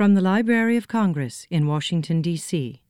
From the Library of Congress in Washington, D.C.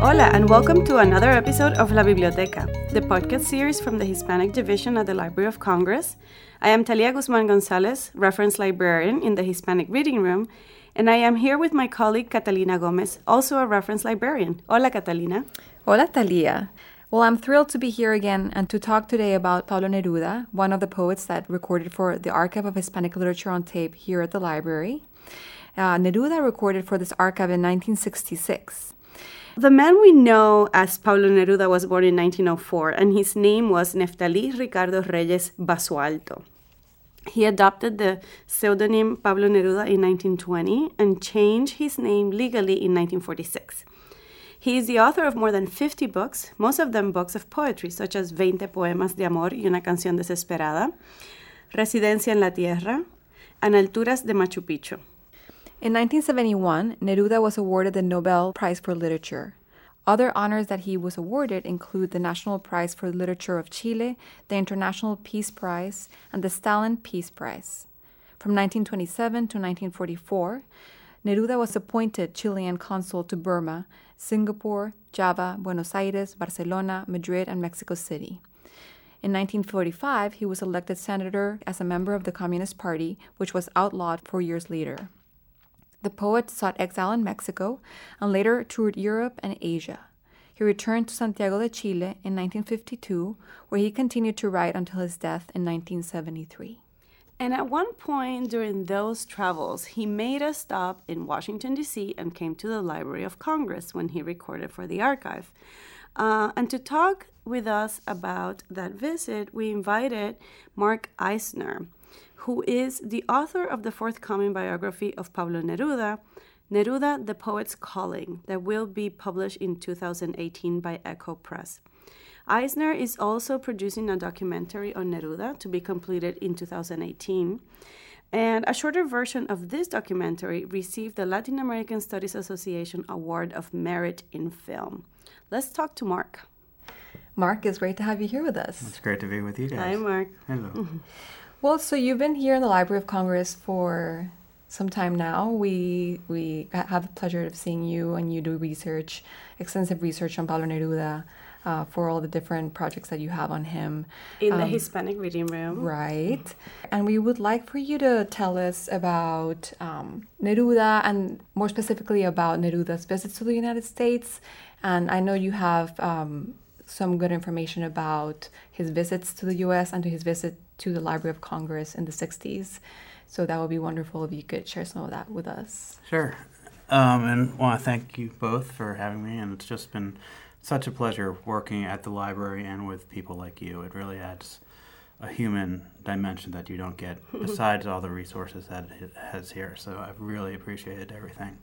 Hola, and welcome to another episode of La Biblioteca, the podcast series from the Hispanic Division at the Library of Congress. I am Talia Guzman Gonzalez, reference librarian in the Hispanic Reading Room, and I am here with my colleague Catalina Gomez, also a reference librarian. Hola, Catalina. Hola, Talia. Well, I'm thrilled to be here again and to talk today about Pablo Neruda, one of the poets that recorded for the Archive of Hispanic Literature on tape here at the library. Uh, Neruda recorded for this archive in 1966. The man we know as Pablo Neruda was born in 1904, and his name was Neftali Ricardo Reyes Basoalto. He adopted the pseudonym Pablo Neruda in 1920 and changed his name legally in 1946. He is the author of more than 50 books, most of them books of poetry, such as Veinte Poemas de Amor y una Canción Desesperada, Residencia en la Tierra, and Alturas de Machu Picchu. In 1971, Neruda was awarded the Nobel Prize for Literature. Other honors that he was awarded include the National Prize for Literature of Chile, the International Peace Prize, and the Stalin Peace Prize. From 1927 to 1944, Neruda was appointed Chilean consul to Burma, Singapore, Java, Buenos Aires, Barcelona, Madrid, and Mexico City. In 1945, he was elected senator as a member of the Communist Party, which was outlawed four years later. The poet sought exile in Mexico and later toured Europe and Asia. He returned to Santiago de Chile in 1952, where he continued to write until his death in 1973. And at one point during those travels, he made a stop in Washington, D.C., and came to the Library of Congress when he recorded for the archive. Uh, and to talk with us about that visit, we invited Mark Eisner who is the author of the forthcoming biography of Pablo Neruda, Neruda, the Poet's Calling, that will be published in 2018 by Ecco Press. Eisner is also producing a documentary on Neruda to be completed in 2018. And a shorter version of this documentary received the Latin American Studies Association Award of Merit in Film. Let's talk to Mark. Mark, it's great to have you here with us. It's great to be with you guys. Hi, Mark. Hello. Mm-hmm. Well, so you've been here in the Library of Congress for some time now. We we have the pleasure of seeing you, and you do research, extensive research on Pablo Neruda. Uh, for all the different projects that you have on him in um, the Hispanic Reading Room, right? And we would like for you to tell us about um, Neruda and more specifically about Neruda's visits to the United States. And I know you have um, some good information about his visits to the U.S. and to his visit to the Library of Congress in the 60s. So that would be wonderful if you could share some of that with us. Sure. Um, and want to thank you both for having me. And it's just been such a pleasure working at the library and with people like you. It really adds a human dimension that you don't get besides all the resources that it has here. So I've really appreciated everything.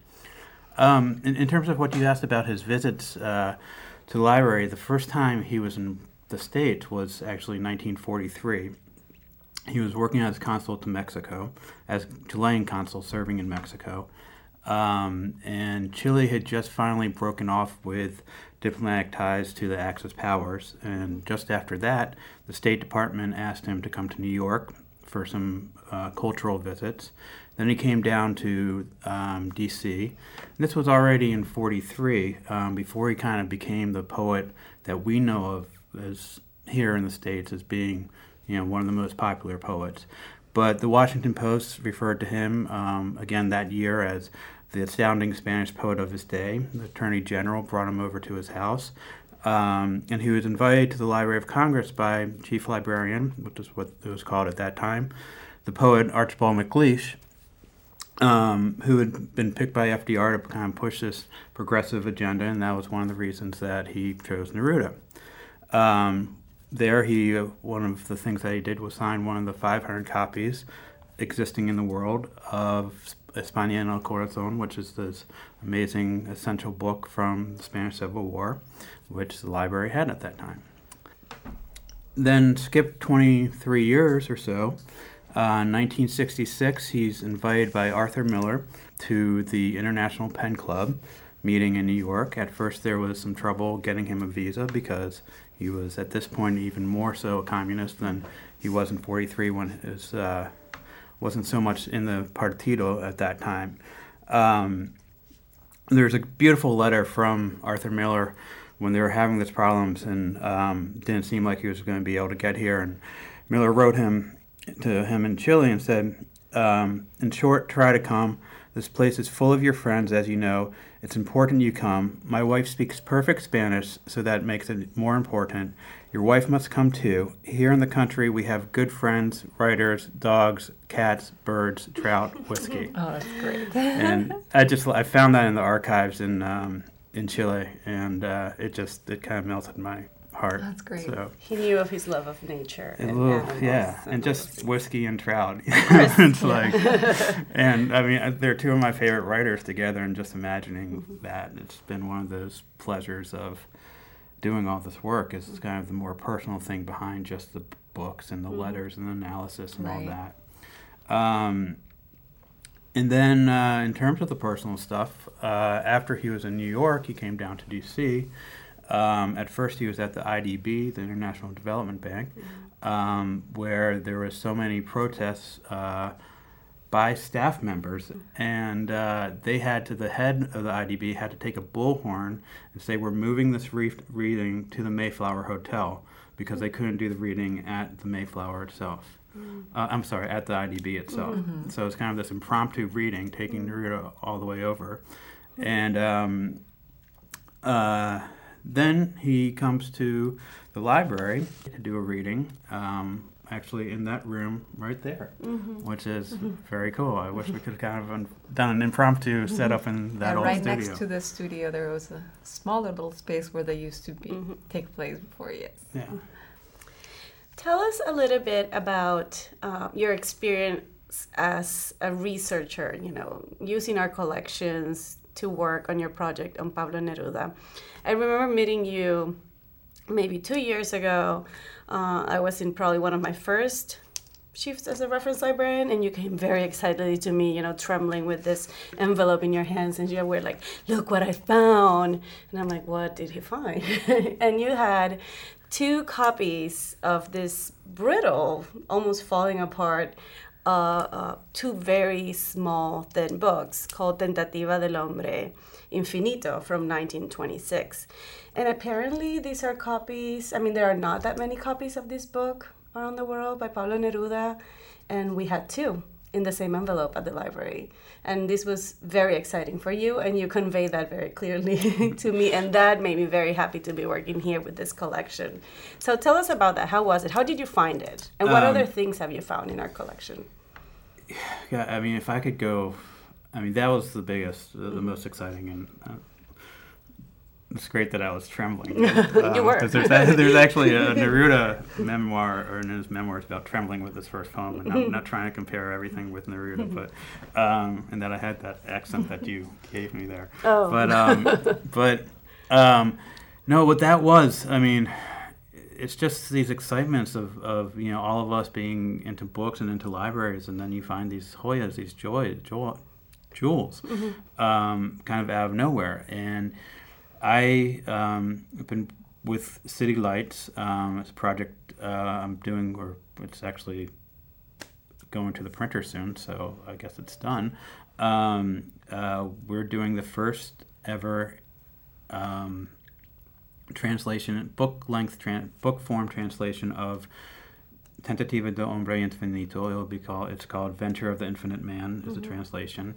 Um, in, in, terms of what you asked about his visits uh, to the library, the first time he was in the States was actually 1943 he was working as consul to Mexico, as Chilean consul serving in Mexico. Um, and Chile had just finally broken off with diplomatic ties to the Axis powers. And just after that, the State Department asked him to come to New York for some uh, cultural visits. Then he came down to um, D.C. This was already in 43, um, before he kind of became the poet that we know of as here in the States as being you know, one of the most popular poets. But the Washington Post referred to him um, again that year as the astounding Spanish poet of his day. The Attorney General brought him over to his house, um, and he was invited to the Library of Congress by Chief Librarian, which is what it was called at that time, the poet Archibald MacLeish, um, who had been picked by FDR to kind of push this progressive agenda, and that was one of the reasons that he chose Neruda. Um, there, he uh, one of the things that he did was sign one of the 500 copies existing in the world of España en el Corazón, which is this amazing essential book from the Spanish Civil War, which the library had at that time. Then skip 23 years or so. Uh, in 1966, he's invited by Arthur Miller to the International Pen Club, meeting in New York. At first, there was some trouble getting him a visa because he was at this point even more so a communist than he was in 43 when his uh, wasn't so much in the partido at that time. Um, there's a beautiful letter from Arthur Miller when they were having these problems and um, didn't seem like he was going to be able to get here. And Miller wrote him to him in Chile and said, um, "In short, try to come. This place is full of your friends, as you know. It's important you come. My wife speaks perfect Spanish, so that makes it more important. Your wife must come too. Here in the country, we have good friends, writers, dogs, cats, birds, trout, whiskey. oh, that's great. and I just I found that in the archives in um, in Chile, and uh, it just it kind of melted my heart. That's great. So, He knew of his love of nature. and And little- animals yeah, and all just whiskey and trout. it's like, and I mean, uh, they're two of my favorite writers together, and just imagining Mm-hmm. that it's been one of those pleasures of doing all this work. Is Mm-hmm. kind of the more personal thing behind just the books and the Mm-hmm. letters and the analysis and all that. Um, and then, uh, in terms of the personal stuff, uh, after he was in New York, he came down to D.C. Um, at first, he was at the IDB, the International Development Bank, um, where there was so many protests uh, by staff members, and uh, they had to the head of the IDB had to take a bullhorn and say, "We're moving this re- reading to the Mayflower Hotel." Because they couldn't do the reading at the Mayflower itself. Uh, I'm sorry, at the IDB itself. So it's kind of this impromptu reading, taking Neruda all the way over. And um, uh, then he comes to the library to do a reading, um, actually in that room right there, mm-hmm. which is mm-hmm. very cool. I wish we could have kind of un- done an impromptu mm-hmm. setup in that Yeah, old right studio. Right next to the studio, there was a smaller little space where they used to be take place before. Yes. yeah. Tell us a little bit about uh, your experience as a researcher, you know, using our collections to work on your project on Pablo Neruda. I remember meeting you maybe two years ago. Uh, I was in probably one of my first shifts as a reference librarian, and you came very excitedly to me, you know, trembling with this envelope in your hands, and you were like, "Look what I found!" And I'm like, "What did he find?" and you had two copies of this brittle, almost falling apart, uh, uh, two very small, thin books called Tentativa del Hombre Infinito from 1926. And apparently, these are copies, I mean, there are not that many copies of this book around the world by Pablo Neruda, and we had two in the same envelope at the library. And this was very exciting for you, and you conveyed that very clearly to me, and that made me very happy to be working here with this collection. So tell us about that. How was it? How did you find it? And what Um, other things have you found in our collection? Yeah, I mean, if I could go, I mean, that was the biggest, the, the most exciting, and uh, it's great that I was trembling. You were. there's, a- there's actually a Neruda memoir, or in his memoirs, about trembling with his first poem, and I'm not trying to compare everything with Neruda, but, um, and that I had that accent that you gave me there. Oh. But, um, but, um, no, what that was, I mean, it's just these excitements of, of you know all of us being into books and into libraries, and then you find these joyas, these joy, joy, jewels, um, kind of out of nowhere. And I um, have been with City Lights. Um, it's a project uh, I'm doing, or it's actually going to the printer soon, so I guess it's done. Um, uh, we're doing the first ever um, translation, book length, tran- book form translation of Tentativa de Hombre Infinito. It'll be called. It's called Venture of the Infinite Man. Is the translation.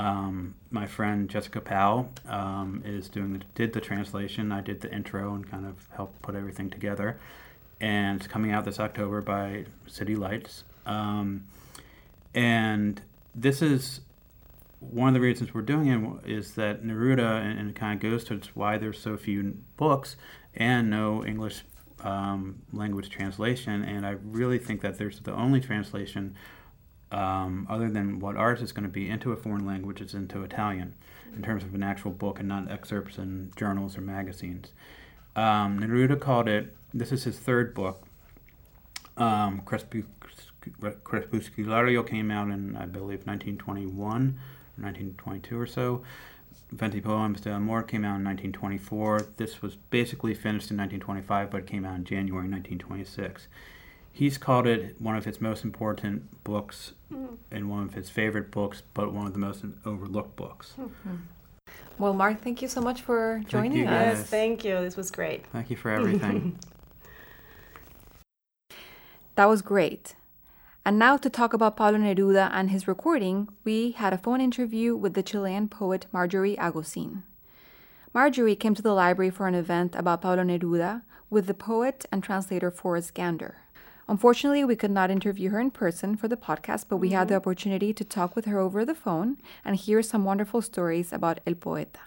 Um, my friend Jessica Powell um, is doing the, did the translation. I did the intro and kind of helped put everything together. And it's coming out this October by City Lights. Um, and this is one of the reasons we're doing it is that Neruda, and, and kind of goes to why there's so few books and no English um, language translation. And I really think that there's the only translation, um, other than what ours is going to be, into a foreign language is into Italian, in terms of an actual book and not excerpts in journals or magazines. Um, Neruda called it. This is his third book. Um, Crepusculario came out in, I believe, 1921 or 1922 or so. Veinte Poemas de Amor came out in 1924. This was basically finished in 1925, but came out in January 1926. He's called it one of his most important books mm. and one of his favorite books, but one of the most overlooked books. Mm-hmm. Well, Mark, thank you so much for joining us. Yes, thank you. This was great. Thank you for everything. that was great. And now to talk about Pablo Neruda and his recording, we had a phone interview with the Chilean poet Marjorie Agosin. Marjorie came to the library for an event about Pablo Neruda with the poet and translator Forrest Gander. Unfortunately, we could not interview her in person for the podcast, but we mm-hmm. had the mm-hmm. opportunity to talk with her over the phone and hear some wonderful stories about El Poeta.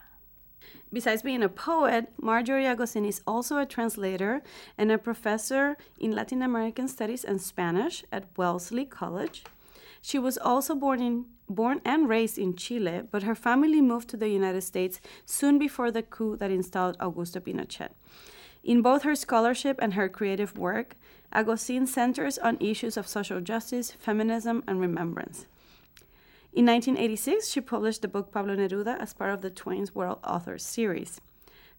Besides being a poet, Marjorie Agosin is also a translator and a professor in Latin American Studies and Spanish at Wellesley College. She was also born in born and raised in Chile, but her family moved to the United States soon before the coup that installed Augusto Pinochet. In both her scholarship and her creative work, Agosin centers on issues of social justice, feminism, and remembrance. In 1986, she published the book Pablo Neruda as part of the Twayne's World Authors series.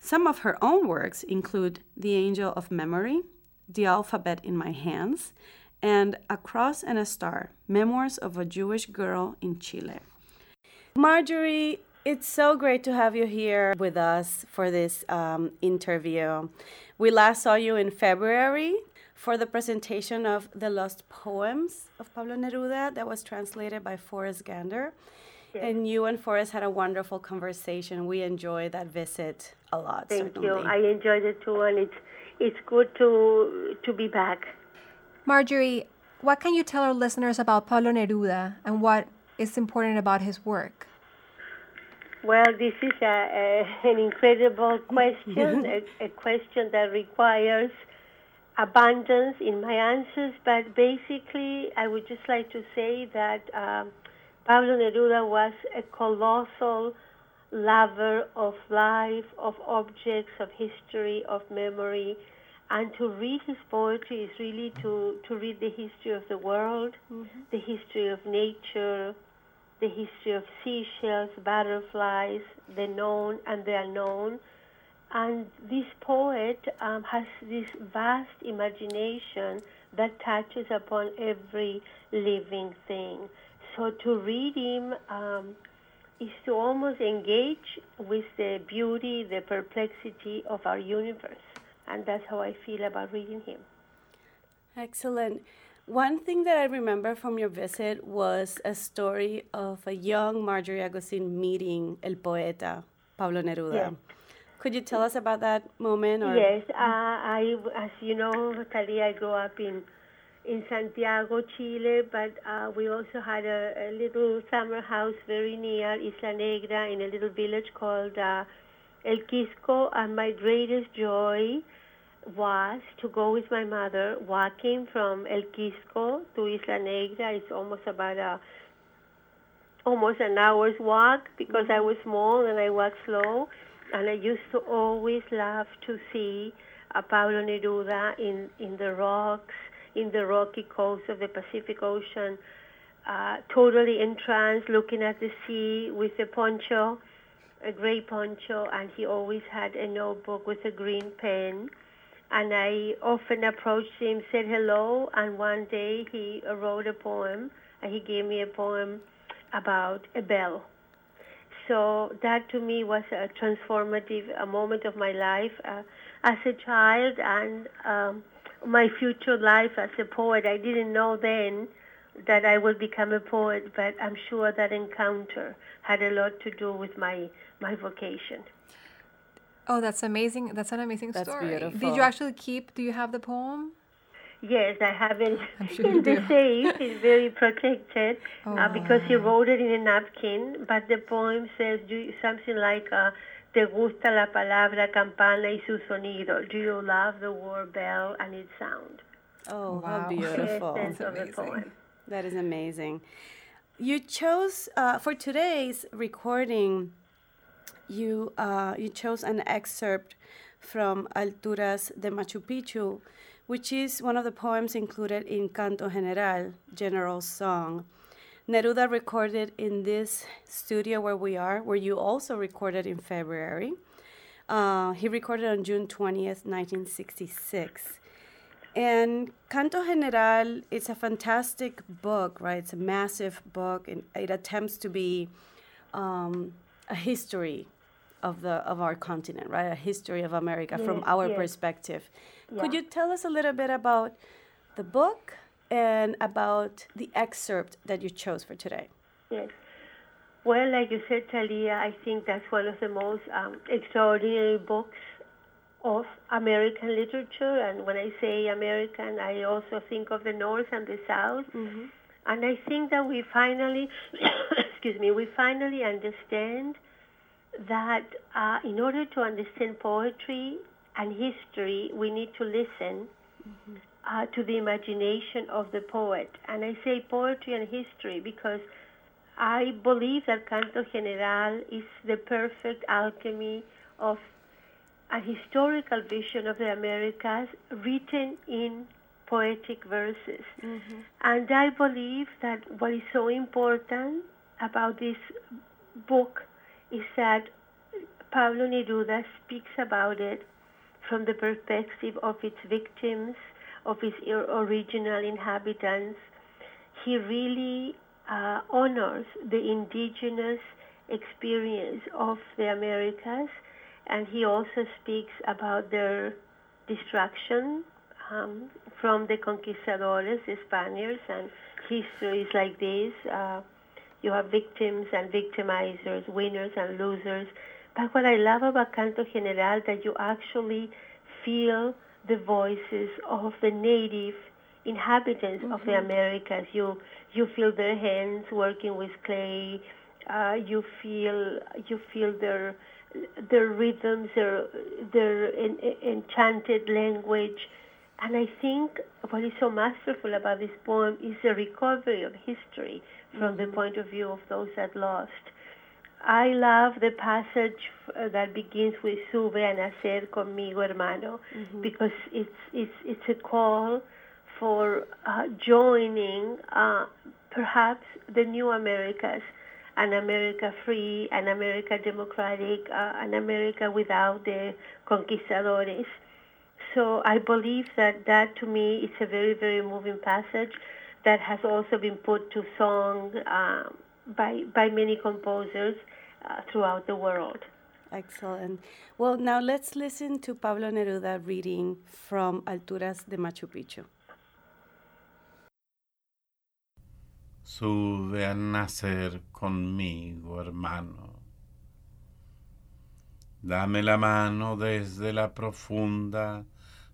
Some of her own works include The Angel of Memory, The Alphabet in My Hands, and A Cross and a Star Memoirs of a Jewish Girl in Chile. Marjorie, it's so great to have you here with us for this um, interview. We last saw you in February for the presentation of The Lost Poems of Pablo Neruda that was translated by Forrest Gander. Yes. And you and Forrest had a wonderful conversation. We enjoyed that visit a lot. Thank certainly. you. I enjoyed it too, and it's it's good to to be back. Marjorie, what can you tell our listeners about Pablo Neruda and what is important about his work? Well, this is a, a an incredible question, a, a question that requires abundance in my answers, but basically, I would just like to say that um, Pablo Neruda was a colossal lover of life, of objects, of history, of memory. And to read his poetry is really to, to read the history of the world, mm-hmm. the history of nature, the history of seashells, butterflies, the known and the unknown and this poet um, has this vast imagination that touches upon every living thing. So to read him um, is to almost engage with the beauty, the perplexity of our universe. And that's how I feel about reading him. Excellent. One thing that I remember from your visit was a story of a young Marjorie Agosin meeting El Poeta, Pablo Neruda. Yes. Could you tell us about that moment? Or? Yes, uh, I, as you know, Talia, I grew up in in Santiago, Chile, but uh, we also had a, a, little summer house very near Isla Negra in a little village called uh, El Quisco, and my greatest joy was to go with my mother walking from El Quisco to Isla Negra. It's almost about a almost an hour's walk because I was small and I walked slow and I used to always love to see a Pablo Neruda in, in the rocks, in the rocky coast of the Pacific Ocean, uh, totally entranced, looking at the sea with a poncho, a gray poncho, and he always had a notebook with a green pen. And I often approached him, said hello, and one day he wrote a poem, and he gave me a poem about a bell so that to me was a transformative a moment of my life uh, as a child and um, my future life as a poet. I didn't know then that I would become a poet, but I'm sure that encounter had a lot to do with my my vocation. Oh, that's amazing! That's an amazing that's story. Beautiful. Did you actually keep? Do you have the poem? Yes, I have it sure in the safe. It's very protected oh. uh, because he wrote it in a napkin. But the poem says do, something like, uh, "Te gusta la palabra campana y su sonido? Do you love the word bell and its sound?" Oh, wow. how beautiful! That's amazing. That is amazing. You chose uh, for today's recording. You uh, you chose an excerpt from Alturas de Machu Picchu which is one of the poems included in Canto General, General Song. Neruda recorded in this studio where we are, where you also recorded in February. Uh, he recorded on June 20th, 1966. And Canto General is a fantastic book, right? It's a massive book, and it attempts to be um, a history of the of our continent, right? A history of America Yes, from our yes. perspective. Yeah. Could you tell us a little bit about the book and about the excerpt that you chose for today? Yes. Well, like you said, Talia, I think that's one of the most um, extraordinary books of American literature. And when I say American, I also think of the North and the South. And I think that we finally, excuse me, we finally understand that uh, in order to understand poetry and history, we need to listen uh, to the imagination of the poet. And I say poetry and history because I believe that Canto General is the perfect alchemy of a historical vision of the Americas written in poetic verses. And I believe that what is so important about this book is that Pablo Neruda speaks about it from the perspective of its victims, of its original inhabitants. He really uh, honors the indigenous experience of the Americas, and he also speaks about their destruction um, from the conquistadores, the Spaniards, and history is like this. Uh, you have victims and victimizers, winners and losers. But what I love about Canto General that you actually feel the voices of the native inhabitants of the Americas. You you feel their hands working with clay. Uh, you feel you feel their their rhythms, their their en- en- enchanted language. And I think what is so masterful about this poem is the recovery of history from the point of view of those that lost. I love the passage uh, that begins with Sube a nacer conmigo, hermano, because it's it's it's a call for uh, joining uh, perhaps the new Americas, an America free, an America democratic, uh, an America without the conquistadores. So I believe that that to me is a very very moving passage that has also been put to song uh, by by many composers uh, throughout the world. Excellent. Well, now let's listen to Pablo Neruda reading from Alturas de Machu Picchu. Sube a nacer conmigo, hermano. Dame la mano desde la profunda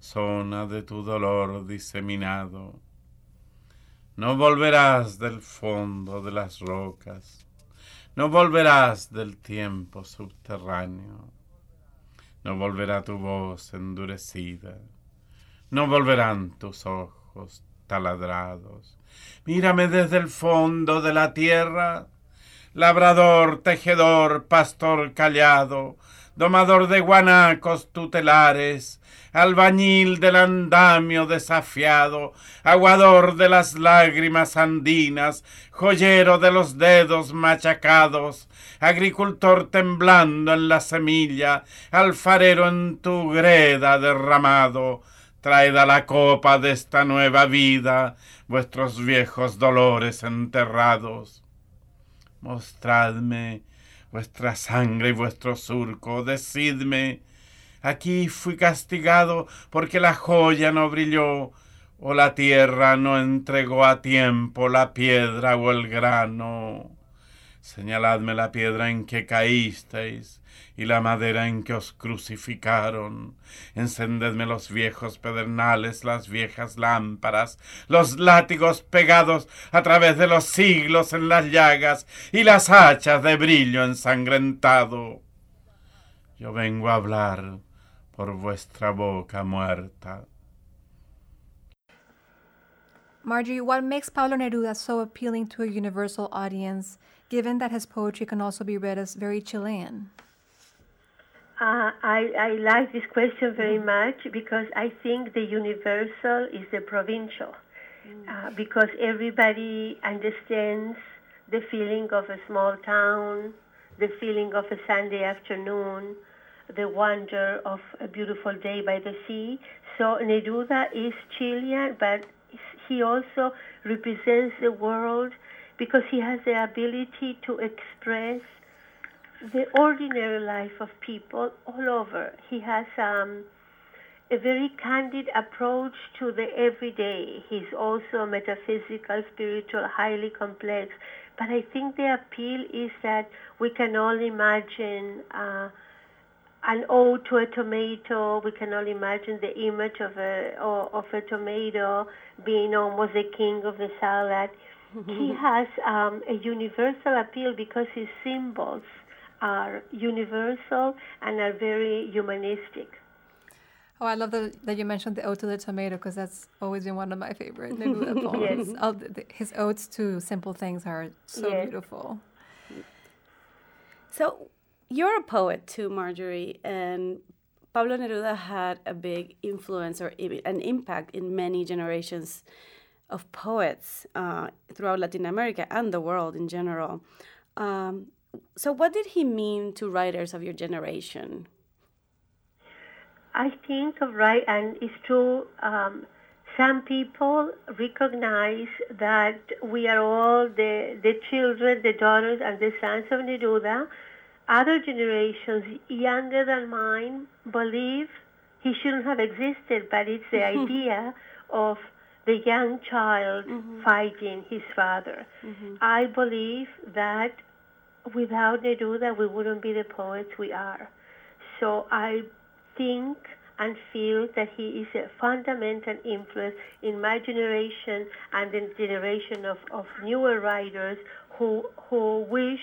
zona de tu dolor diseminado. No volverás del fondo de las rocas, no volverás del tiempo subterráneo, no volverá tu voz endurecida, no volverán tus ojos taladrados. Mírame desde el fondo de la tierra, labrador, tejedor, pastor callado, domador de guanacos tutelares, albañil del andamio desafiado, aguador de las lágrimas andinas, joyero de los dedos machacados, agricultor temblando en la semilla, alfarero en tu greda derramado, traed a la copa de esta nueva vida vuestros viejos dolores enterrados. Mostradme vuestra sangre y vuestro surco, decidme, aquí fui castigado porque la joya no brilló, o la tierra no entregó a tiempo la piedra o el grano. Señaladme la piedra en que caísteis y la madera en que os crucificaron. Encendedme los viejos pedernales, las viejas lámparas, los látigos pegados a través de los siglos en las llagas y las hachas de brillo ensangrentado. Yo vengo a hablar por vuestra boca muerta. Marjorie, what makes Pablo Neruda so appealing to a universal audience, given that his poetry can also be read as very Chilean? Uh, I, I like this question very much because I think the universal is the provincial. Uh, because everybody understands the feeling of a small town, the feeling of a Sunday afternoon, the wonder of a beautiful day by the sea. So Neruda is Chilean, but he also represents the world because he has the ability to express the ordinary life of people all over. He has um, a very candid approach to the everyday. He's also metaphysical, spiritual, highly complex. But I think the appeal is that we can all imagine uh, an ode to a tomato. We can all imagine the image of a of a tomato being almost the king of the salad. he has um, a universal appeal because his symbols are universal and are very humanistic. Oh, I love the, that you mentioned the ode to the tomato because that's always been one of my favorite poems. Yes. All the, the- his odes to simple things are so Yes. beautiful. So you're a poet too, Marjorie, and Pablo Neruda had a big influence or an impact in many generations of poets uh, throughout Latin America and the world in general. Um, so, what did he mean to writers of your generation? I think of right, and it's true. Um, some people recognize that we are all the the children, the daughters, and the sons of Neruda. Other generations younger than mine believe he shouldn't have existed, but it's the idea of the young child fighting his father. I believe that without Neruda, we wouldn't be the poets we are. So I think and feel that he is a fundamental influence in my generation and in the generation of, of newer writers who who wish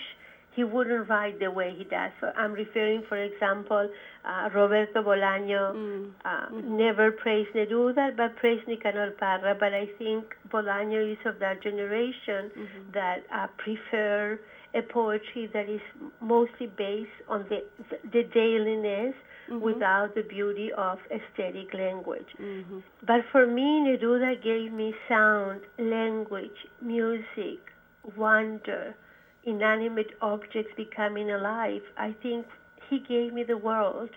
he wouldn't write the way he does. So I'm referring, for example, uh, Roberto Bolaño uh, never praised Neruda, but praised Nicanor Parra. But I think Bolaño is of that generation that uh, prefer a poetry that is mostly based on the the dailiness without the beauty of aesthetic language. But for me, Neruda gave me sound, language, music, wonder, inanimate objects becoming alive. I think he gave me the world.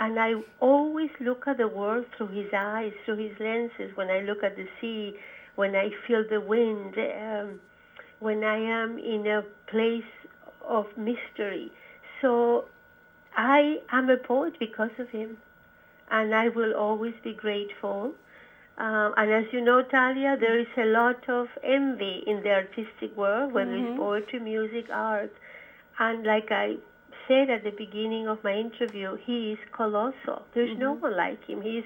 And I always look at the world through his eyes, through his lenses. When I look at the sea, when I feel the wind, um, when I am in a place of mystery. So I am a poet because of him, and I will always be grateful. Um, and as you know, Talia, there is a lot of envy in the artistic world, whether mm-hmm. it's poetry, music, art. And like I said at the beginning of my interview, he is colossal. There's no mm-hmm. one like him. He's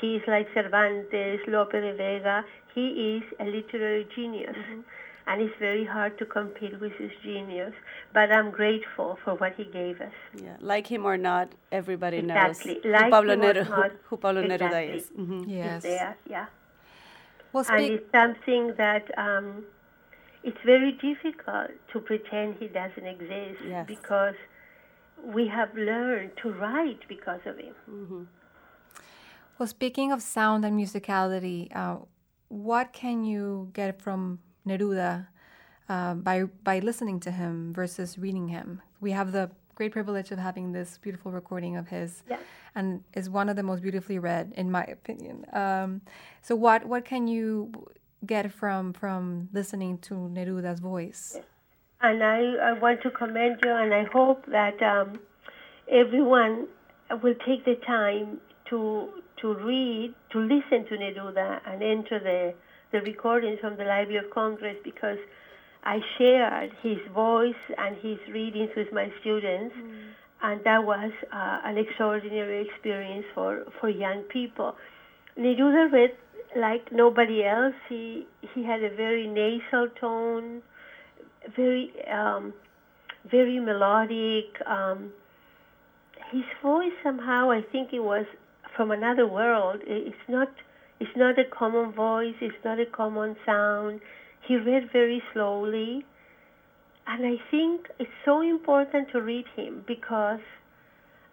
he is like Cervantes, Lope de Vega. He is a literary genius. Mm-hmm. And it's very hard to compete with his genius. But I'm grateful for what he gave us. Yeah, like him or not, everybody Exactly. knows who Like Pablo, him or Neru- not, who Pablo Neruda exactly. is. Mhm. Yes. There, yeah. Well, And speak, it's something that um, it's very difficult to pretend he doesn't exist Yes. because we have learned to write because of him. well, speaking of sound and musicality, uh, what can you get from Neruda uh, by by listening to him versus reading him? We have the great privilege of having this beautiful recording of his, Yeah. and is one of the most beautifully read, in my opinion. Um, so, what what can you get from from listening to Neruda's voice? And I, I want to commend you, and I hope that um, everyone will take the time to to read, to listen to Neruda, and enter the the recordings from the Library of Congress because I shared his voice and his readings with my students, and that was uh, an extraordinary experience for for young people. Neruda read like nobody else. He he had a very nasal tone very um, very melodic. Um, his voice somehow, I think it was from another world. It's not it's not a common voice. It's not a common sound. He read very slowly, and I think it's so important to read him because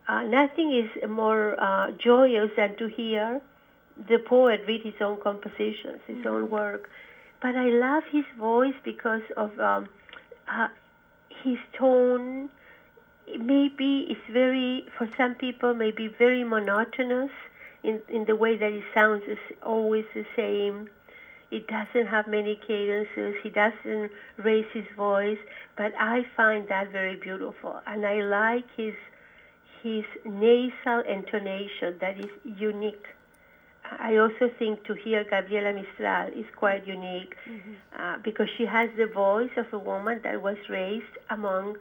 uh, nothing is more uh, joyous than to hear the poet read his own compositions, his own work. But I love his voice because of um, uh, his tone maybe it's very for some people maybe very monotonous in in the way that it sounds is always the same. It doesn't have many cadences. He doesn't raise his voice but i find that very beautiful. And i like his his nasal intonation that is unique. I also think to hear Gabriela Mistral is quite unique mm-hmm. uh, because she has the voice of a woman that was raised among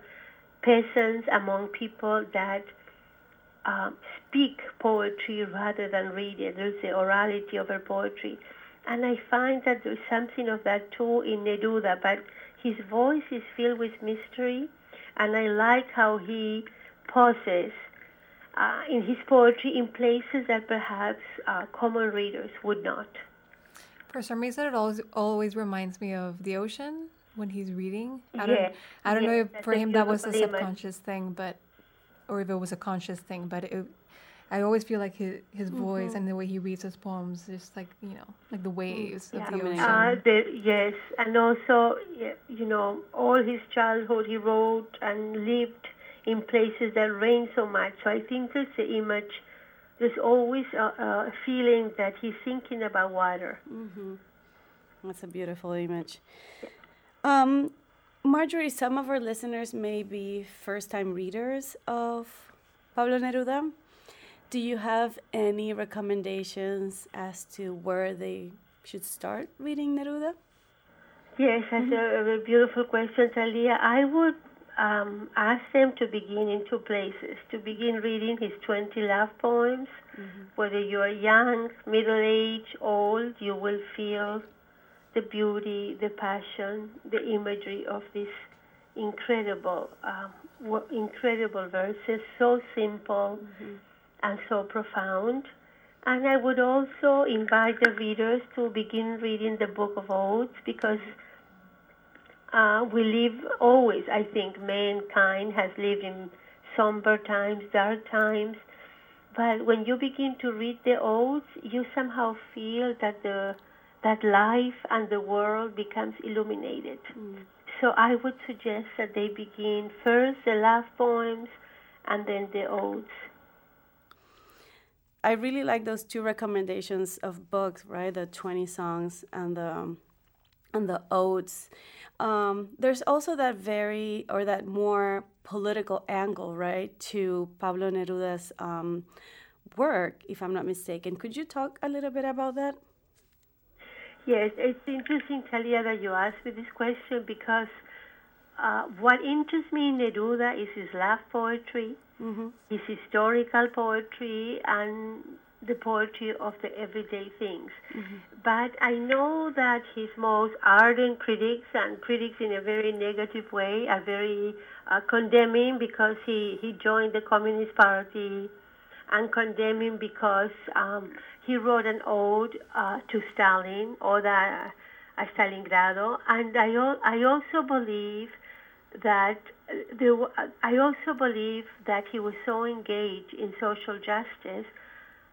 peasants, among people that um, speak poetry rather than read it. There's the orality of her poetry. And I find that there's something of that too in Neruda, but his voice is filled with mystery, and I like how he pauses uh, in his poetry in places that perhaps uh, common readers would not. For some reason, it always always reminds me of the ocean when he's reading. I don't, yes, I don't yes, know if for him that was a image. subconscious thing, but or if it was a conscious thing. But it, I always feel like his his voice Mm-hmm. and the way he reads his poems, just like you know, like the waves Yeah. of the ocean. Uh, the, yes, and also, you know, all his childhood he wrote and lived in places that rain so much. So I think there's the image. There's always a, a feeling that he's thinking about water. That's a beautiful image. Um, Marjorie, some of our listeners may be first time readers of Pablo Neruda. Do you have any recommendations as to where they should start reading Neruda? Yes, that's a, a beautiful question, Talia. I would um, ask them to begin in two places. To begin reading his 20 love poems. Whether you are young, middle age, old, you will feel the beauty, the passion, the imagery of these incredible, um, incredible verses, so simple and so profound. And I would also invite the readers to begin reading the Book of Odes because uh, we live always, I think, mankind has lived in somber times, dark times. But when you begin to read the Odes, you somehow feel that the that life and the world becomes illuminated. So I would suggest that they begin first the love poems and then the odes. I really like those two recommendations of books, right? The 20 songs and the um, and the odes. Um, there's also that very or that more political angle, right, to Pablo Neruda's um, work, if I'm not mistaken. Could you talk a little bit about that? Yes, it's interesting, Talia, that you asked me this question because uh, what interests me in Neruda is his love poetry, his historical poetry, and the poetry of the everyday things. But I know that his most ardent critics and critics in a very negative way are very uh, condemning because he, he joined the Communist Party and condemn him because um, he wrote an ode uh, to Stalin, Oda a Stalingrado, and I, I also believe that uh, there, also believe that he was so engaged in social justice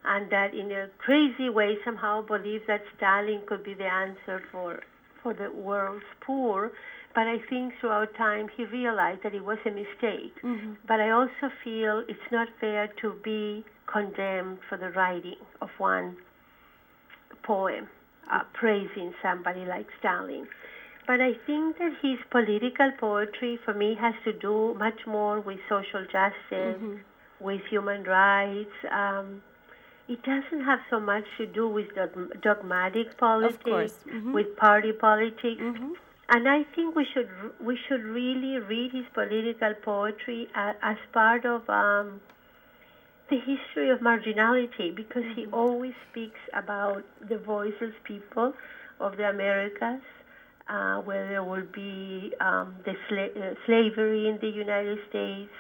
and that in a crazy way somehow believed that Stalin could be the answer for for the world's poor. But I think throughout time he realized that it was a mistake. But I also feel it's not fair to be condemned for the writing of one poem uh, praising somebody like Stalin. But I think that his political poetry, for me, has to do much more with social justice, with human rights. Um, it doesn't have so much to do with dogmatic politics. Mhm. with party politics. And I think we should we should really read his political poetry as, as part of um, the history of marginality because he always speaks about the voiceless people of the Americas, uh, where there will be um, the sla- uh, slavery in the United States,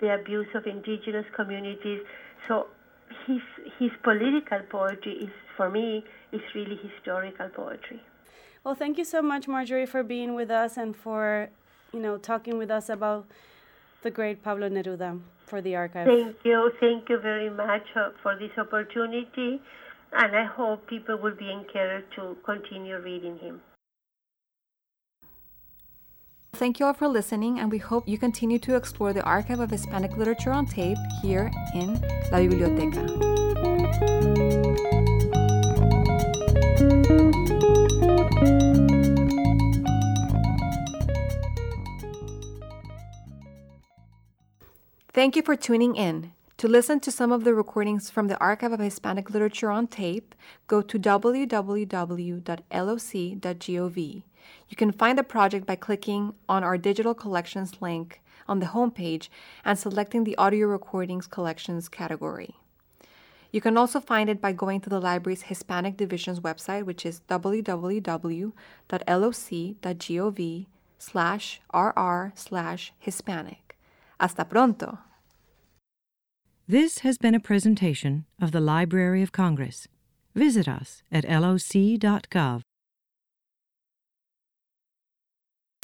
the abuse of indigenous communities. So his his political poetry is, for me, is really historical poetry. Well, thank you so much, Marjorie, for being with us and for, you know, talking with us about the great Pablo Neruda for the archive. Thank you, thank you very much uh, for this opportunity, and I hope people will be encouraged to continue reading him. Thank you all for listening, and we hope you continue to explore the archive of Hispanic literature on tape here in La Biblioteca. Thank you for tuning in. To listen to some of the recordings from the Archive of Hispanic Literature on tape, go to www.loc.gov. You can find the project by clicking on our digital collections link on the homepage and selecting the audio recordings collections category. You can also find it by going to the library's Hispanic Division's website, which is www.loc.gov slash rr slash Hispanic. Hasta pronto! This has been a presentation of the Library of Congress. Visit us at loc.gov.